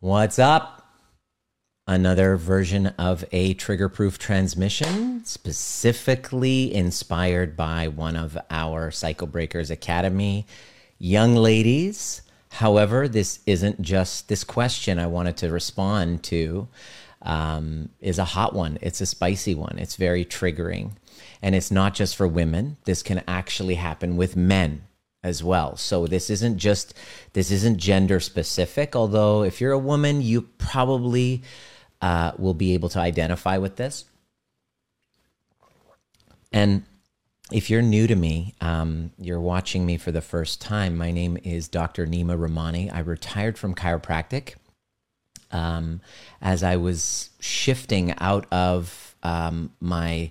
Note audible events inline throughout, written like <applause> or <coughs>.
What's up? Another version of a trigger proof transmission, specifically inspired by one of our Cycle Breakers Academy young ladies. However, this isn't just this question I wanted to respond to, um, is a hot one. It's a spicy one. It's very triggering. And it's not just for women, this can actually happen with men as well. So this isn't just this isn't gender specific. Although if you're a woman, you probably uh, will be able to identify with this. And if you're new to me, um, you're watching me for the first time. My name is Dr. Nima Rahmani. I retired from chiropractic um, as I was shifting out of um, my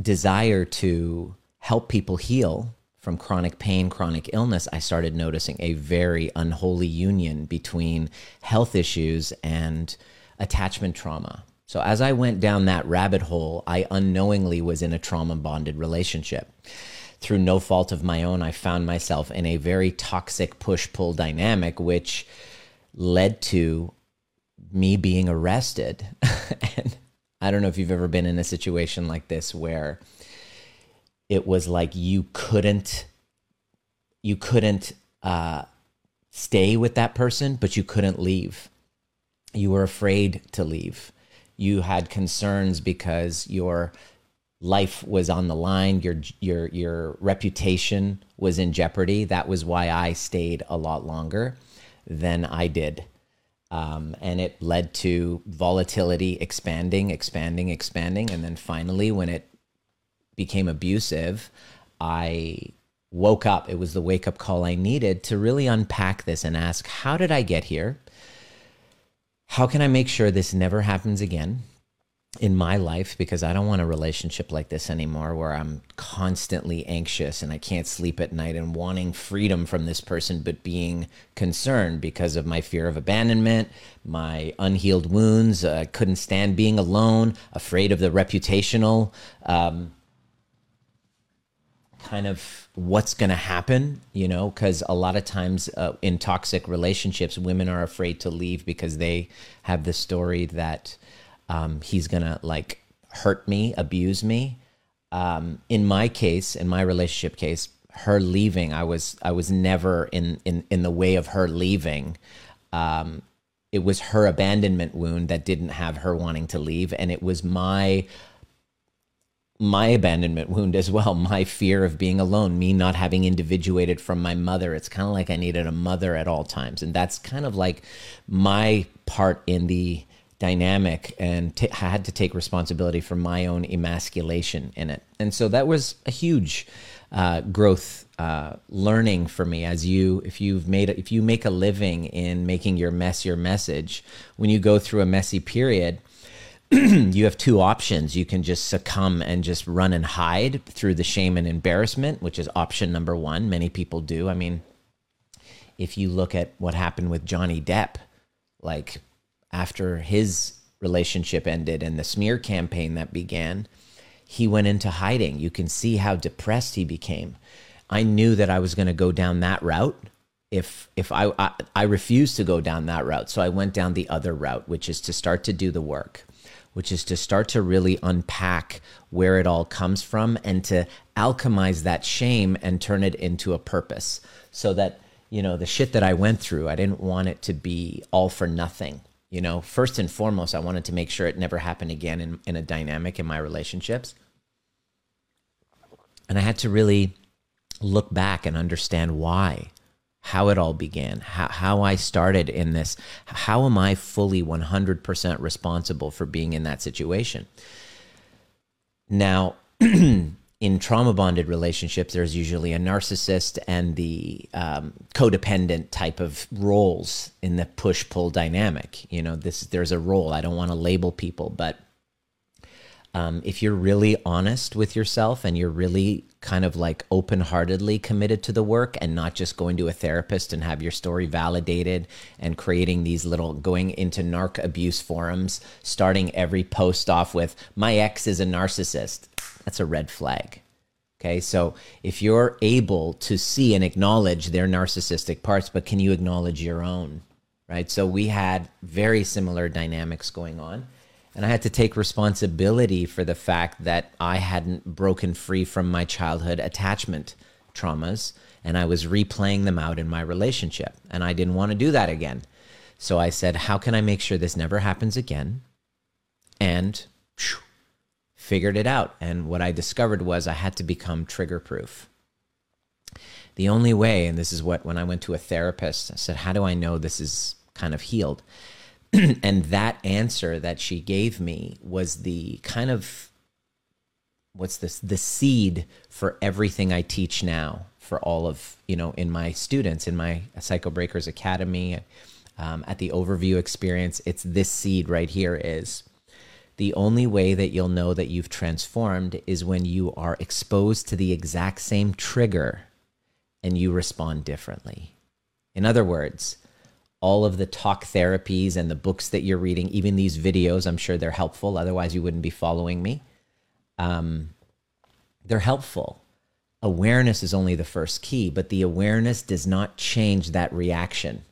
desire to help people heal from chronic pain, chronic illness, I started noticing a very unholy union between health issues and attachment trauma. So, as I went down that rabbit hole, I unknowingly was in a trauma bonded relationship. Through no fault of my own, I found myself in a very toxic push pull dynamic, which led to me being arrested. <laughs> and I don't know if you've ever been in a situation like this where it was like you couldn't you couldn't uh, stay with that person, but you couldn't leave. You were afraid to leave. You had concerns because your life was on the line. Your your your reputation was in jeopardy. That was why I stayed a lot longer than I did. Um, and it led to volatility expanding, expanding, expanding. And then finally, when it became abusive, I woke up. It was the wake up call I needed to really unpack this and ask, how did I get here? How can I make sure this never happens again in my life? Because I don't want a relationship like this anymore where I'm constantly anxious and I can't sleep at night and wanting freedom from this person, but being concerned because of my fear of abandonment, my unhealed wounds. I uh, couldn't stand being alone, afraid of the reputational. Um, kind of what's going to happen, you know, because a lot of times uh, in toxic relationships, women are afraid to leave because they have the story that um, he's going to like hurt me, abuse me. Um, in my case, in my relationship case, her leaving, I was I was never in in in the way of her leaving. Um, it was her abandonment wound that didn't have her wanting to leave, and it was my my abandonment wound as well, my fear of being alone, me not having individuated from my mother. It's kind of like I needed a mother at all times. And that's kind of like my part in the dynamic and t- had to take responsibility for my own emasculation in it. And so that was a huge uh, growth uh, learning for me as you if you've made if you make a living in making your mess your message when you go through a messy period <clears throat> you have two options. You can just succumb and just run and hide through the shame and embarrassment, which is option number one. Many people do. I mean, if you look at what happened with Johnny Depp, like after his relationship ended and the smear campaign that began, he went into hiding. You can see how depressed he became. I knew that I was going to go down that route if if I, I, I refused to go down that route so i went down the other route which is to start to do the work which is to start to really unpack where it all comes from and to alchemize that shame and turn it into a purpose so that, you know, the shit that I went through, I didn't want it to be all for nothing. You know, first and foremost, I wanted to make sure it never happened again in, in a dynamic in my relationships. And I had to really look back and understand why how it all began, how, how I started in this. How am I fully 100% responsible for being in that situation? Now, <clears throat> in trauma bonded relationships, there's usually a narcissist and the um, codependent type of roles in the push pull dynamic. You know, this there's a role. I don't want to label people, but um, if you're really honest with yourself and you're really kind of like open heartedly committed to the work and not just going to a therapist and have your story validated and creating these little going into narc abuse forums, starting every post off with, my ex is a narcissist, that's a red flag. Okay, so if you're able to see and acknowledge their narcissistic parts, but can you acknowledge your own? right? So we had very similar dynamics going on. And I had to take responsibility for the fact that I hadn't broken free from my childhood attachment traumas and I was replaying them out in my relationship. And I didn't want to do that again. So I said, How can I make sure this never happens again? And phew, figured it out. And what I discovered was I had to become trigger proof. The only way, and this is what when I went to a therapist, I said, How do I know this is kind of healed? <clears throat> and that answer that she gave me was the kind of what's this the seed for everything I teach now for all of you know in my students in my Cycle Breakers Academy um, at the overview experience. It's this seed right here is the only way that you'll know that you've transformed is when you are exposed to the exact same trigger and you respond differently. In other words, all of the talk therapies and the books that you're reading, even these videos, I'm sure they're helpful. Otherwise, you wouldn't be following me. Um, they're helpful. Awareness is only the first key, but the awareness does not change that reaction.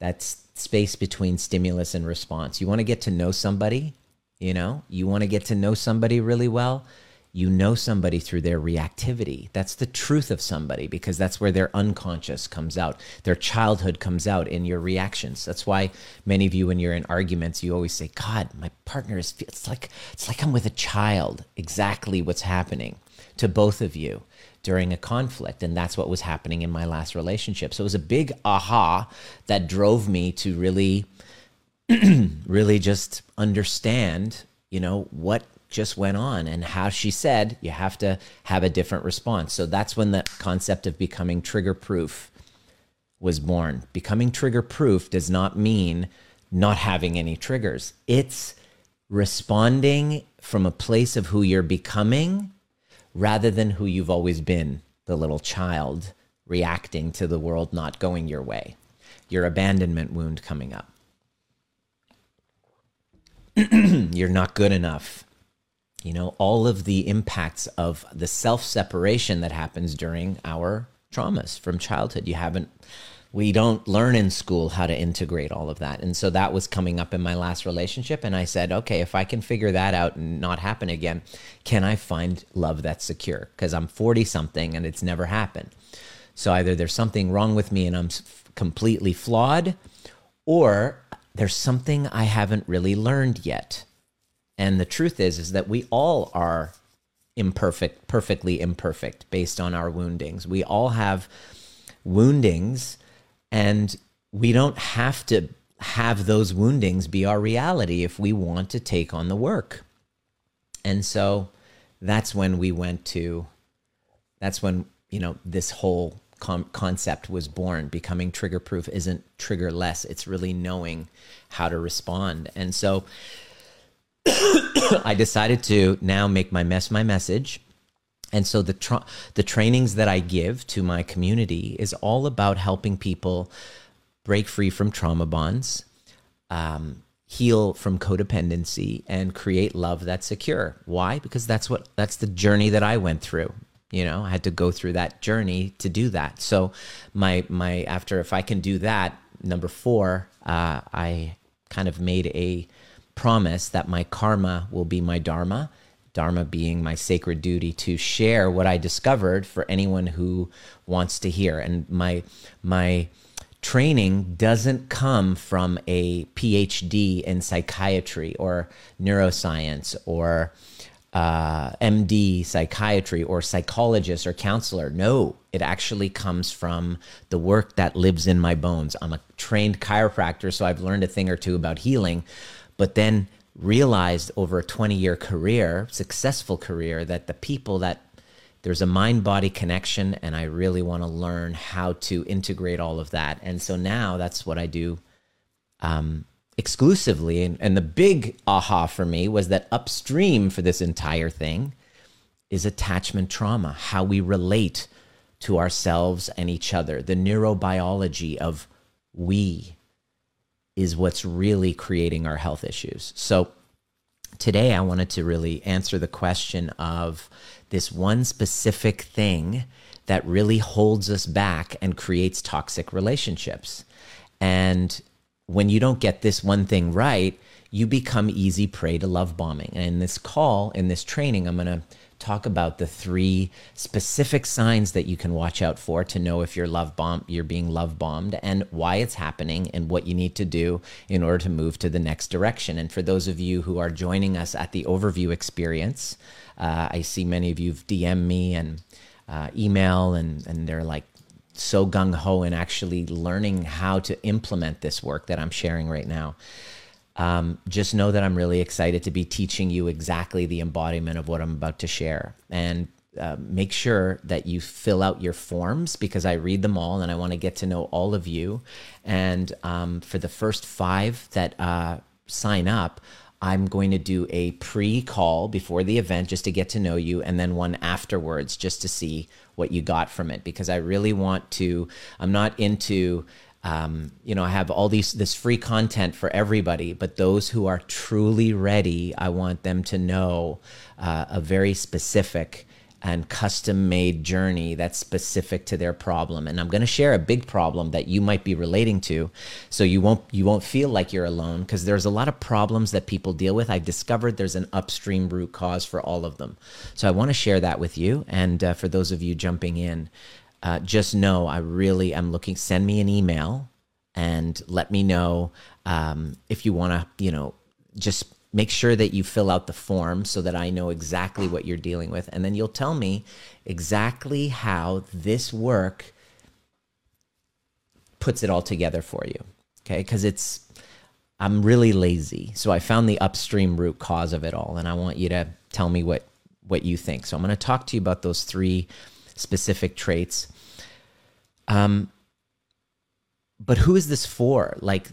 That's space between stimulus and response. You want to get to know somebody, you know, you want to get to know somebody really well you know somebody through their reactivity. That's the truth of somebody because that's where their unconscious comes out. Their childhood comes out in your reactions. That's why many of you, when you're in arguments, you always say, God, my partner is, it's like, it's like I'm with a child. Exactly what's happening to both of you during a conflict. And that's what was happening in my last relationship. So it was a big aha that drove me to really, <clears throat> really just understand, you know, what just went on and how she said you have to have a different response. So that's when the concept of becoming trigger proof was born. Becoming trigger proof does not mean not having any triggers. It's responding from a place of who you're becoming rather than who you've always been, the little child reacting to the world not going your way. Your abandonment wound coming up. <clears throat> you're not good enough you know, all of the impacts of the self separation that happens during our traumas from childhood. You haven't, we don't learn in school how to integrate all of that. And so that was coming up in my last relationship. And I said, okay, if I can figure that out and not happen again, can I find love that's secure? Because I'm 40 something and it's never happened. So either there's something wrong with me and I'm completely flawed, or there's something I haven't really learned yet and the truth is is that we all are imperfect, perfectly imperfect based on our woundings. We all have woundings and we don't have to have those woundings be our reality if we want to take on the work. And so that's when we went to that's when, you know, this whole com- concept was born. Becoming trigger proof isn't trigger less, it's really knowing how to respond. And so <coughs> I decided to now make my mess my message. And so the tra- the trainings that I give to my community is all about helping people break free from trauma bonds, um, heal from codependency, and create love that's secure. Why? Because that's what that's the journey that I went through. You know, I had to go through that journey to do that. So my my after if I can do that, number four, uh, I kind of made a promise that my karma will be my dharma, dharma being my sacred duty to share what I discovered for anyone who wants to hear. And my my training doesn't come from a PhD in psychiatry or neuroscience or uh, MD psychiatry or psychologist or counselor. No, it actually comes from the work that lives in my bones. I'm a trained chiropractor, so I've learned a thing or two about healing but then realized over a 20 year career, successful career, that the people that there's a mind body connection, and I really want to learn how to integrate all of that. And so now that's what I do um, exclusively. And, and the big aha for me was that upstream for this entire thing is attachment trauma, how we relate to ourselves and each other, the neurobiology of we is what's really creating our health issues. So today I wanted to really answer the question of this one specific thing that really holds us back and creates toxic relationships. And when you don't get this one thing right, you become easy prey to love bombing. And in this call, in this training, I'm going to talk about the three specific signs that you can watch out for to know if you're love bomb you're being love bombed and why it's happening and what you need to do in order to move to the next direction. And for those of you who are joining us at the overview experience uh, i see many of you've dm me and uh, email and and they're like so gung-ho in actually learning how to implement this work that i'm sharing right now um, just know that I'm really excited to be teaching you exactly the embodiment of what I'm about to share. And uh, make sure that you fill out your forms because I read them all and I want to get to know all of you. And um, for the first five that uh, sign up, I'm going to do a pre call before the event just to get to know you, and then one afterwards just to see what you got from it because I really want to. I'm not into um, you know, I have all these this free content for everybody, but those who are truly ready, I want them to know uh, a very specific and custom made journey that's specific to their problem. And i'm going to share a big problem that you might be relating to so you won't you won't feel like you're alone because there's a lot of problems that people deal with. I've discovered there's an upstream root cause for all of them. So i want to share that with you and uh, for those of you jumping in uh, just know I really am looking. Send me an email and let me know um, if you want to, you know, just make sure that you fill out the form so that I know exactly what you're dealing with. And then you'll tell me exactly how this work puts it all together for you. Okay. Because it's, I'm really lazy. So I found the upstream root cause of it all. And I want you to tell me what, what you think. So I'm going to talk to you about those three specific traits. Um, but who is this for? Like,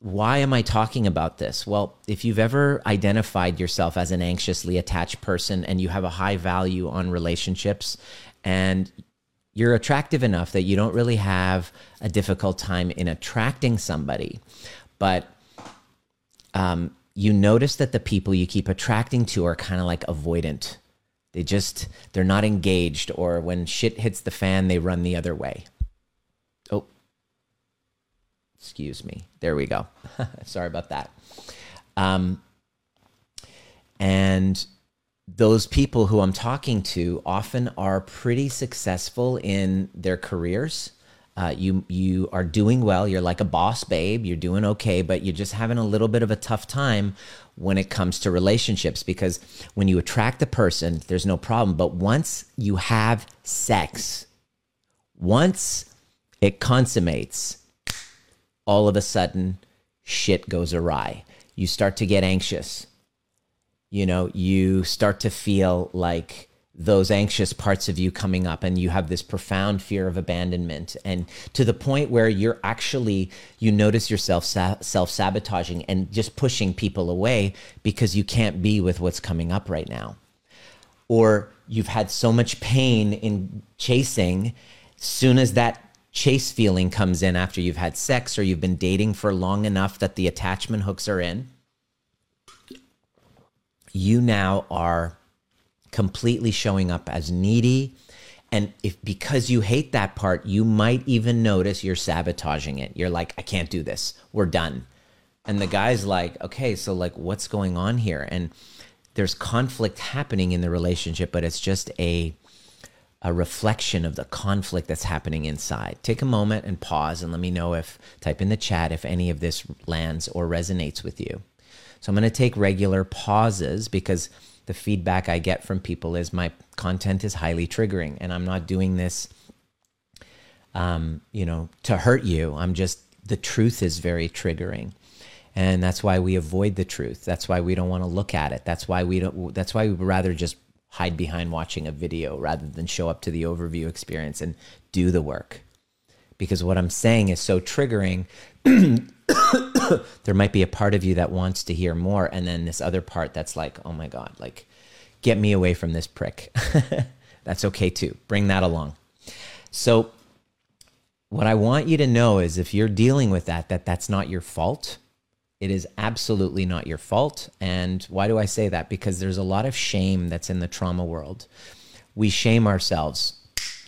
why am I talking about this? Well, if you've ever identified yourself as an anxiously attached person and you have a high value on relationships and you're attractive enough that you don't really have a difficult time in attracting somebody, but um, you notice that the people you keep attracting to are kind of like avoidant. They just, they're not engaged, or when shit hits the fan, they run the other way. Excuse me. There we go. <laughs> Sorry about that. Um, and those people who I'm talking to often are pretty successful in their careers. Uh, you you are doing well. You're like a boss babe. You're doing okay, but you're just having a little bit of a tough time when it comes to relationships because when you attract a person, there's no problem. But once you have sex, once it consummates, all of a sudden shit goes awry. You start to get anxious. You know, you start to feel like those anxious parts of you coming up and you have this profound fear of abandonment and to the point where you're actually you notice yourself self-sabotaging and just pushing people away because you can't be with what's coming up right now or you've had so much pain in chasing soon as that chase feeling comes in after you've had sex or you've been dating for long enough that the attachment hooks are in, you now are completely showing up as needy. And if because you hate that part, you might even notice you're sabotaging it. You're like, I can't do this. We're done. And the guy's like, okay, so like what's going on here? And there's conflict happening in the relationship, but it's just a a reflection of the conflict that's happening inside. Take a moment and pause and let me know if, type in the chat if any of this lands or resonates with you. So I'm going to take regular pauses because the feedback I get from people is my content is highly triggering and I'm not doing this um, you know, to hurt you. I'm just the truth is very triggering. And that's why we avoid the truth. That's why we don't want to look at it. That's why we don't that's why we rather just hide behind watching a video rather than show up to the overview experience and do the work. Because what I'm saying is so triggering. <coughs> there might be a part of you that wants to hear more, and then this other part that's like, oh my God, like, get me away from this prick. <laughs> that's okay too. Bring that along. So, what I want you to know is if you're dealing with that, that that's not your fault it is absolutely not your fault. And why do I say that? Because there's a lot of shame that's in the trauma world. We shame ourselves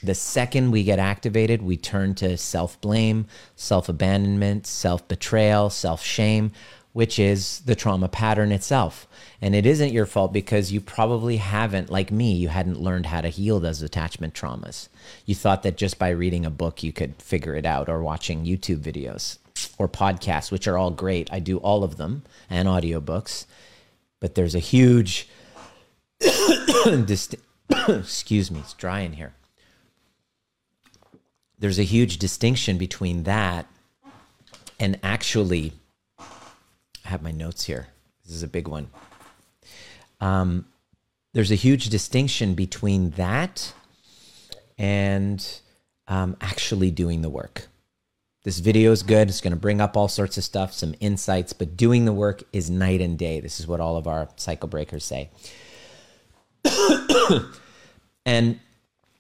The second we get activated, we turn to self blame, self abandonment, self betrayal, self shame, which is the trauma pattern itself. And it isn't your fault because you probably haven't, like me, you hadn't learned how to heal those attachment traumas. You thought that just by reading a book, you could figure it out or watching YouTube videos or podcasts, which are all great. I do all of them and audiobooks. But there's a huge, <coughs> dist- <coughs> excuse me, it's dry in here. There's a huge distinction between that and actually, I have my notes here. This is a big one. Um, there's a huge distinction between that and um, actually doing the work. This video is good. It's going to bring up all sorts of stuff, some insights, but doing the work is night and day. This is what all of our cycle breakers say. <coughs> and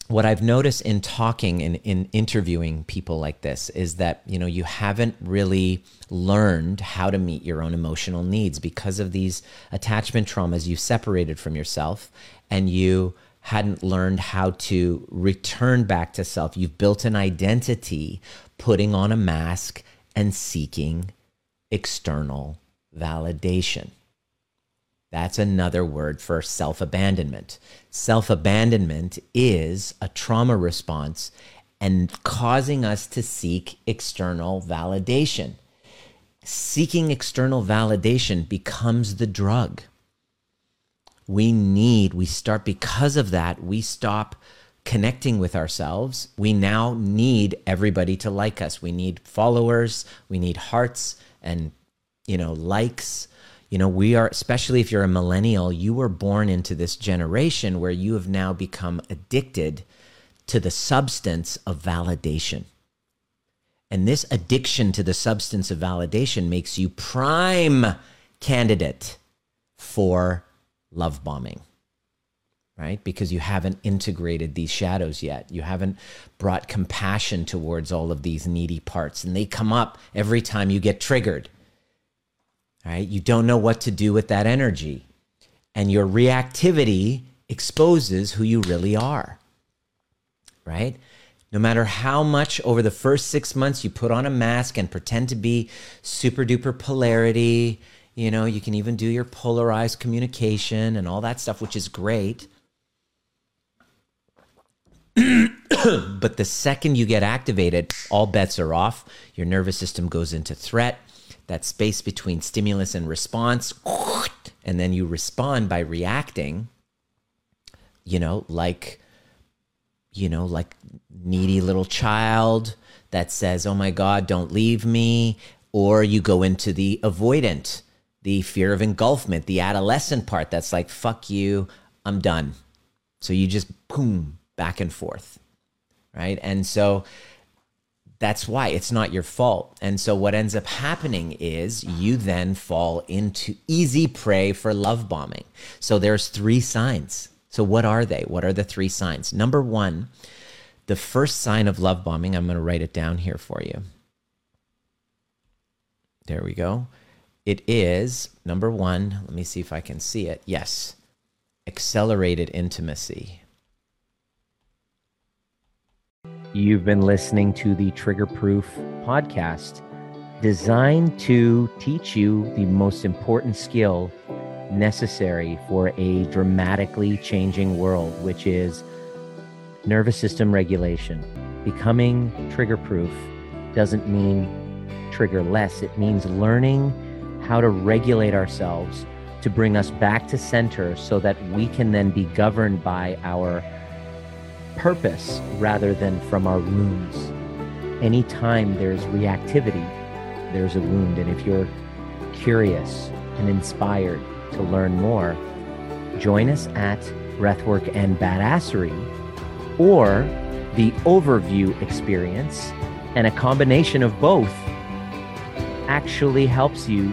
what I've noticed in talking and in interviewing people like this is that, you know, you haven't really learned how to meet your own emotional needs because of these attachment traumas you separated from yourself and you hadn't learned how to return back to self. You've built an identity putting on a mask and seeking external validation. That's another word for self abandonment. Self abandonment is a trauma response and causing us to seek external validation. Seeking external validation becomes the drug. We need, we start because of that, we stop connecting with ourselves, we now need everybody to like us. We need followers, we need hearts and you know, likes. You know, we are especially if you're a millennial, you were born into this generation where you have now become addicted to the substance of validation. And this addiction to the substance of validation makes you prime candidate for love bombing right? Because you haven't integrated these shadows yet. You haven't brought compassion towards all of these needy parts, and they come up every time you get triggered. Right? You don't know what to do with that energy, and your reactivity exposes who you really are. Right? No matter how much over the first six months you put on a mask and pretend to be super duper polarity, you know, you can even do your polarized communication and all that stuff, which is great. <clears throat> but the second you get activated, all bets are off. Your nervous system goes into threat. That space between stimulus and response, <sniffs> and then you respond by reacting, you know, like, you know, like needy little child that says, Oh my God, don't leave me. Or you go into the avoidant, the fear of engulfment, the adolescent part that's like, Fuck you, I'm done. So you just boom, back and forth, right? And so that's why it's not your fault. And so what ends up happening is you then fall into easy prey for love bombing. So there's three signs. So what are they? What are the three signs? Number 1, the first sign of love bombing, I'm going to write it down here for you. There we go. It is number 1, let me see if I can see it. Yes. Accelerated intimacy. You've been listening to the Trigger Proof podcast, designed to teach you the most important skill necessary for a dramatically changing world, which is nervous system regulation. Becoming trigger proof doesn't mean trigger less, it means learning how to regulate ourselves to bring us back to center so that we can then be governed by our purpose rather than from our wounds. Anytime there's reactivity, there's a wound. And if you're curious and inspired to learn more, join us at Breathwork and Badassery or the overview experience, and a combination of both actually helps you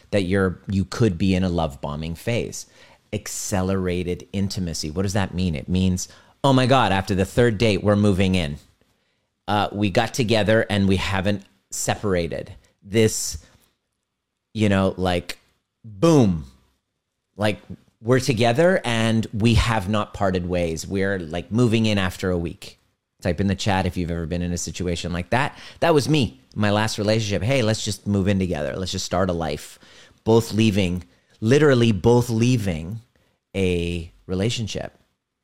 that you're you could be in a love bombing phase. Accelerated intimacy. What does that mean? It means, oh my God, after the third date, we're moving in. Uh, we got together and we haven't separated. This, you know, like boom, like we're together and we have not parted ways. We're like moving in after a week. Type in the chat if you've ever been in a situation like that. That was me, my last relationship. Hey, let's just move in together. Let's just start a life. Both leaving, literally both leaving a relationship.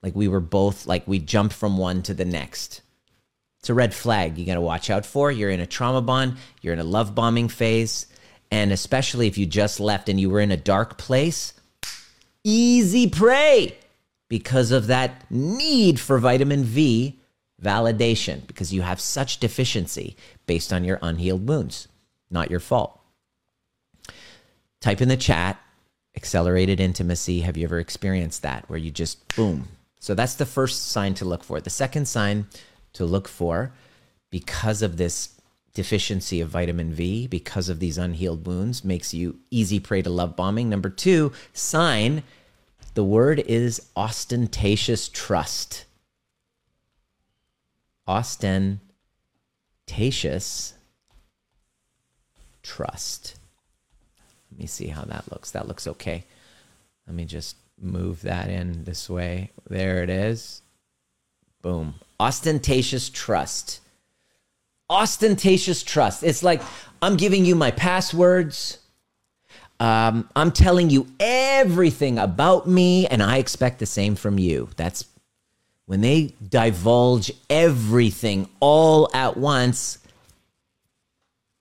Like we were both like we jumped from one to the next. It's a red flag you got to watch out for. You're in a trauma bond, you're in a love bombing phase, and especially if you just left and you were in a dark place, easy prey because of that need for vitamin V validation because you have such deficiency based on your unhealed wounds. Not your fault. Type in the chat accelerated intimacy. Have you ever experienced that where you just boom? So that's the first sign to look for. The second sign to look for because of this deficiency of vitamin V, because of these unhealed wounds, makes you easy prey to love bombing. Number two, sign the word is ostentatious trust ostentatious trust. Let me see how that looks. That looks okay. Let me just move that in this way. There it is. Boom. Ostentatious trust. Ostentatious trust. It's like I'm giving you my passwords. Um, I'm telling you everything about me, and I expect the same from you. That's when they divulge everything all at once,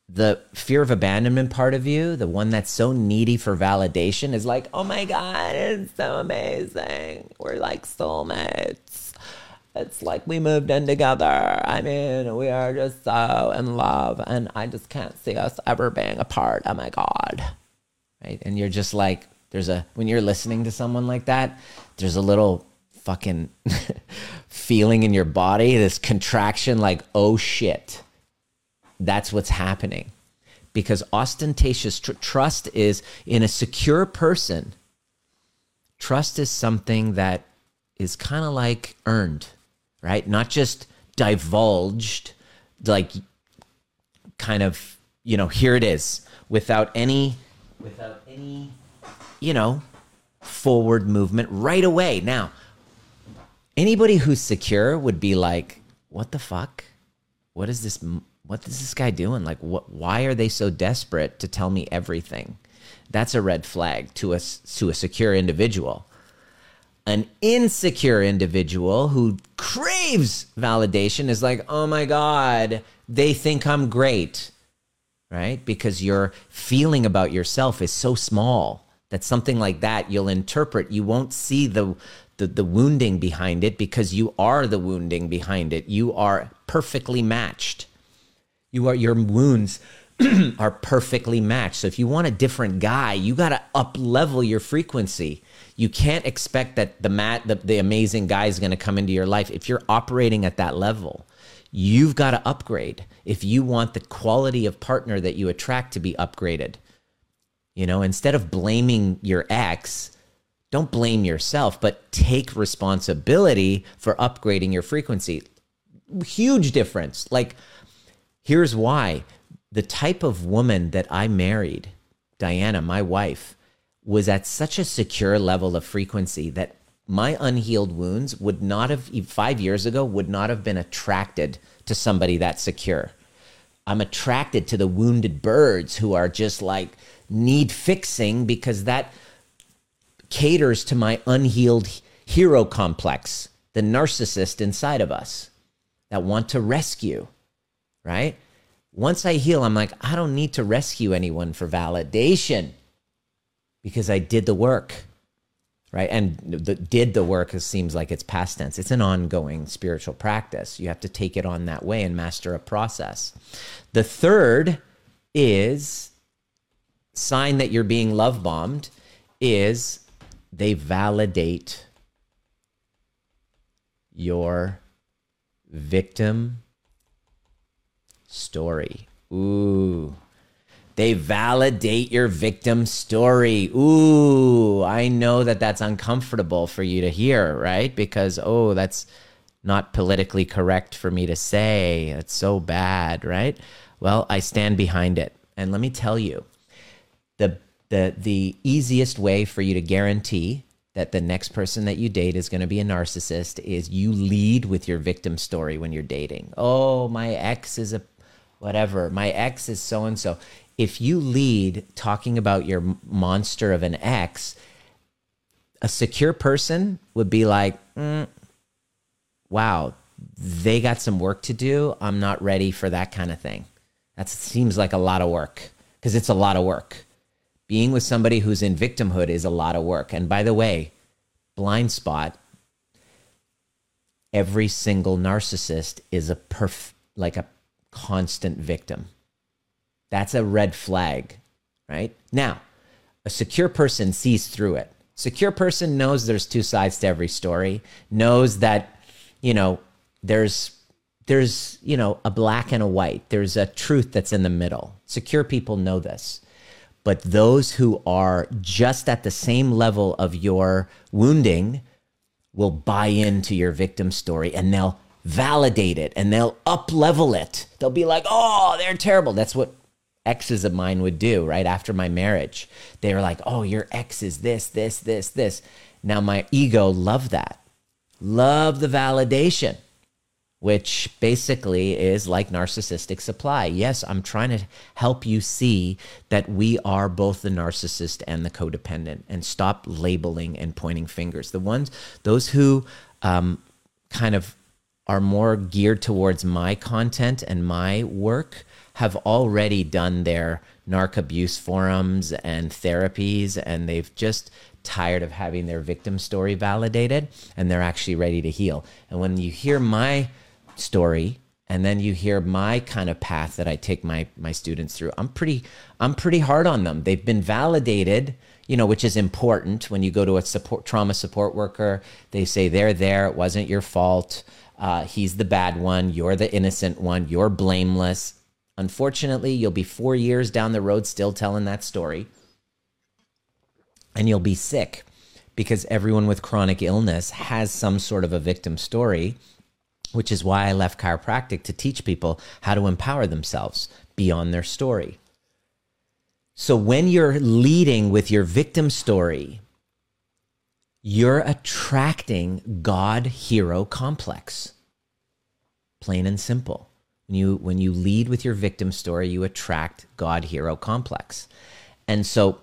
the fear of abandonment part of you, the one that's so needy for validation, is like, oh my God, it's so amazing. We're like soulmates. It's like we moved in together. I mean, we are just so in love, and I just can't see us ever being apart. Oh my God. Right? And you're just like, there's a, when you're listening to someone like that, there's a little fucking <laughs> feeling in your body, this contraction, like, oh shit. That's what's happening. Because ostentatious tr- trust is in a secure person, trust is something that is kind of like earned, right? Not just divulged, like kind of, you know, here it is without any, without any, you know, forward movement right away. Now, anybody who's secure would be like, what the fuck? What is this? What is this guy doing? Like, what? Why are they so desperate to tell me everything? That's a red flag to a to a secure individual. An insecure individual who craves validation is like, oh my god, they think I'm great, right? Because your feeling about yourself is so small that something like that you'll interpret. You won't see the the, the wounding behind it because you are the wounding behind it. You are perfectly matched. You are your wounds <clears throat> are perfectly matched. So if you want a different guy, you got to up level your frequency. You can't expect that the mat the, the amazing guy is going to come into your life if you're operating at that level. You've got to upgrade if you want the quality of partner that you attract to be upgraded. You know, instead of blaming your ex, don't blame yourself, but take responsibility for upgrading your frequency. Huge difference. Like, here's why the type of woman that I married, Diana, my wife, was at such a secure level of frequency that my unhealed wounds would not have, five years ago, would not have been attracted to somebody that secure. I'm attracted to the wounded birds who are just like need fixing because that caters to my unhealed hero complex, the narcissist inside of us that want to rescue, right? Once I heal, I'm like, I don't need to rescue anyone for validation because I did the work, right? And the, did the work seems like it's past tense. It's an ongoing spiritual practice. You have to take it on that way and master a process. The third is sign that you're being love bombed is they validate your victim story. Ooh. They validate your victim story. Ooh, I know that that's uncomfortable for you to hear, right? Because, oh, that's not politically correct for me to say. It's so bad, right? Well, I stand behind it. And let me tell you, the the the easiest way for you to guarantee that the next person that you date is going to be a narcissist is you lead with your victim story when you're dating. Oh, my ex is a whatever. My ex is so and so. If you lead talking about your monster of an ex, a secure person would be like, mm, wow, they got some work to do. I'm not ready for that kind of thing. That seems like a lot of work because it's a lot of work being with somebody who's in victimhood is a lot of work. And by the way, blind spot, every single narcissist is a perf like a constant victim. That's a red flag, right? Now, a secure person sees through it. Secure person knows there's two sides to every story, knows that, you know, there's there's, you know, a black and a white. There's a truth that's in the middle. Secure people know this. But those who are just at the same level of your wounding will buy into your victim story and they'll validate it and they'll up level it. They'll be like, oh, they're terrible. That's what exes of mine would do right after my marriage. They were like, oh, your ex is this, this, this, this. Now my ego loved that. Love the validation which basically is like narcissistic supply. Yes, I'm trying to help you see that we are both the narcissist and the codependent and stop labeling and pointing fingers. The ones, those who um, kind of are more geared towards my content and my work have already done their narc abuse forums and therapies, and they've just tired of having their victim story validated and they're actually ready to heal. And when you hear my story and then you hear my kind of path that I take my my students through. I'm pretty I'm pretty hard on them. They've been validated, you know, which is important when you go to a support trauma support worker. They say they're there. It wasn't your fault. Uh, he's the bad one. You're the innocent one. You're blameless. Unfortunately, you'll be four years down the road still telling that story, and you'll be sick because everyone with chronic illness has some sort of a victim story which is why I left chiropractic to teach people how to empower themselves beyond their story. So when you're leading with your victim story, you're attracting God hero complex. Plain and simple. When you when you lead with your victim story, you attract God hero complex. And so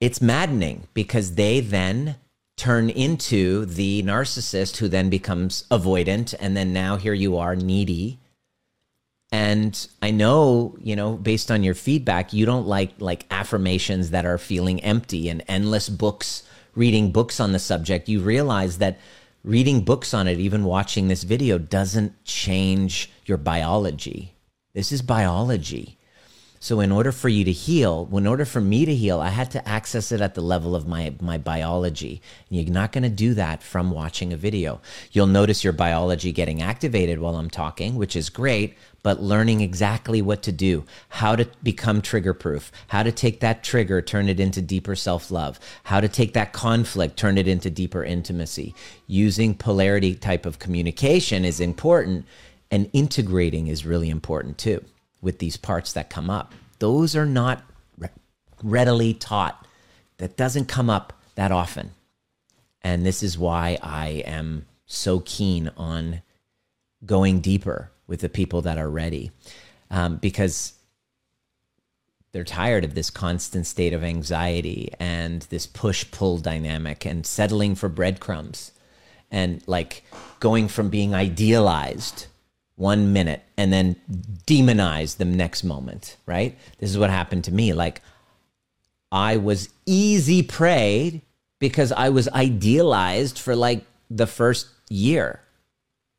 it's maddening because they then turn into the narcissist who then becomes avoidant and then now here you are needy and i know you know based on your feedback you don't like like affirmations that are feeling empty and endless books reading books on the subject you realize that reading books on it even watching this video doesn't change your biology. This is biology so in order for you to heal, in order for me to heal, I had to access it at the level of my my biology. And you're not going to do that from watching a video. You'll notice your biology getting activated while I'm talking, which is great, but learning exactly what to do, how to become trigger proof, how to take that trigger, turn it into deeper self-love, how to take that conflict, turn it into deeper intimacy. Using polarity type of communication is important and integrating is really important too with these parts that come up. Those are not readily taught. That doesn't come up that often. And this is why I am so keen on going deeper with the people that are ready um, because they're tired of this constant state of anxiety and this push pull dynamic and settling for breadcrumbs and like going from being idealized one minute and then demonize the next moment, right? This is what happened to me. Like, I was easy prey because I was idealized for like the first year,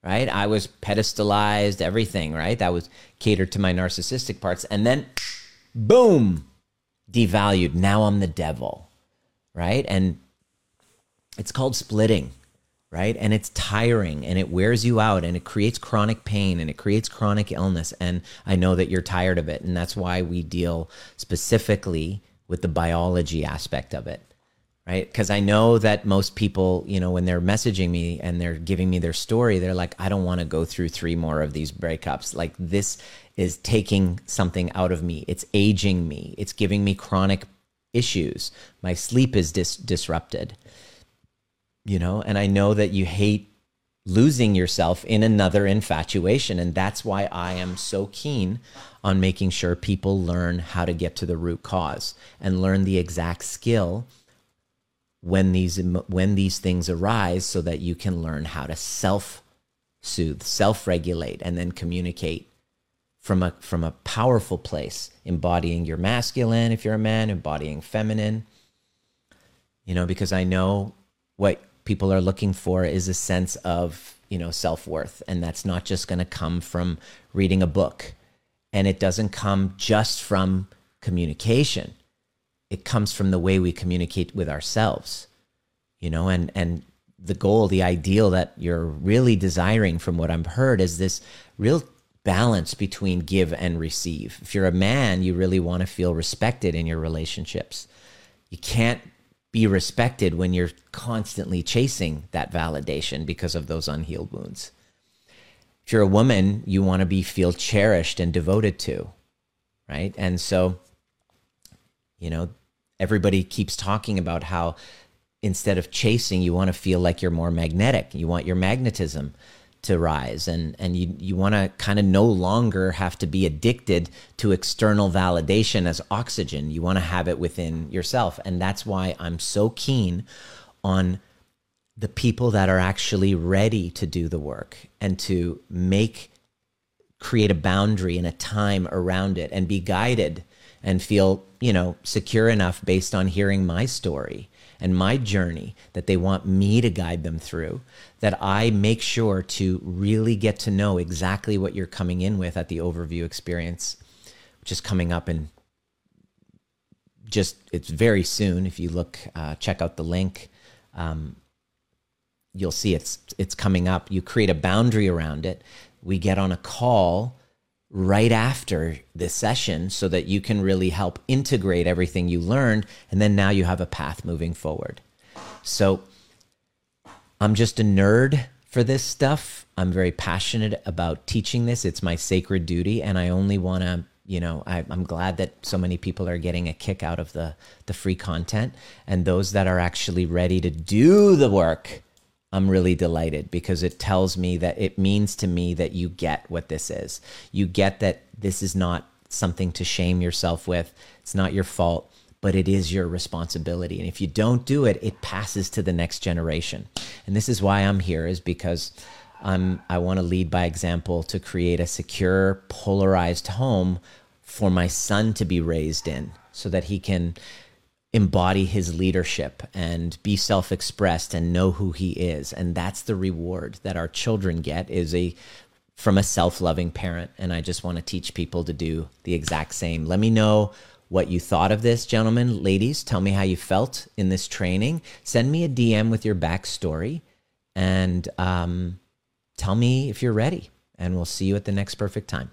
right? I was pedestalized, everything, right? That was catered to my narcissistic parts. And then, boom, devalued. Now I'm the devil, right? And it's called splitting right? And it's tiring and it wears you out and it creates chronic pain and it creates chronic illness. And I know that you're tired of it. And that's why we deal specifically with the biology aspect of it, right? Because I know that most people, you know, when they're messaging me and they're giving me their story, they're like, I don't want to go through three more of these breakups. Like, this is taking something out of me, it's aging me, it's giving me chronic issues. My sleep is dis- disrupted you know, and I know that you hate losing yourself in another infatuation. And that's why I am so keen on making sure people learn how to get to the root cause and learn the exact skill when these when these things arise so that you can learn how to self soothe self-regulate and then communicate from a from a powerful place embodying your masculine if you're a man embodying feminine you know because i know what people are looking for is a sense of you know self-worth. And that's not just going to come from reading a book. And it doesn't come just from communication. It comes from the way we communicate with ourselves you know? And and the goal the ideal that you're really desiring from what i've heard is this real balance between give and receive. If you're a man you really want to feel respected in your relationships. You can't be respected when you're constantly chasing that validation because of those unhealed wounds. If you're a woman, you want to be feel cherished and devoted to, right? And so, you know, everybody keeps talking about how instead of chasing, you want to feel like you're more magnetic. You want your magnetism to rise. And and you you want to kind of no longer have to be addicted to external validation as oxygen. You want to have it within yourself. And that's why I'm so keen on the people that are actually ready to do the work and to make create a boundary and a time around it and be guided and feel you know secure enough based on hearing my story and my journey that they want me to guide them through, that I make sure to really get to know exactly what you're coming in with at the overview experience, which is coming up in just, it's very soon. If you look, uh, check out the link. Um, you'll see it's it's coming up. You create a boundary around it. We get on a call right after the session so that you can really help integrate everything you learned. And then now you have a path moving forward. So I'm just a nerd for this stuff. I'm very passionate about teaching this. It's my sacred duty. And I only want to you know I, am glad that so many people are getting a kick out of the the free content and those that are actually ready to do the work I'm really delighted because it tells me that it means to me that you get what this is. You get that this is not something to shame yourself with. It's not your fault, but it is your responsibility. And if you don't do it, it passes to the next generation. And this is why I'm here is because I'm I want to lead by example to create a secure polarized home for my son to be raised in so that he can embody his leadership and be self-expressed and know who he is. And that's the reward that our children get is a from a self-loving parent. And i just want to teach people to do the exact same. Let me know what you thought of this gentlemen. Ladies tell me how you felt in this training. Send me a dm with your backstory and um, tell me if you're ready. And we'll see you at the next perfect time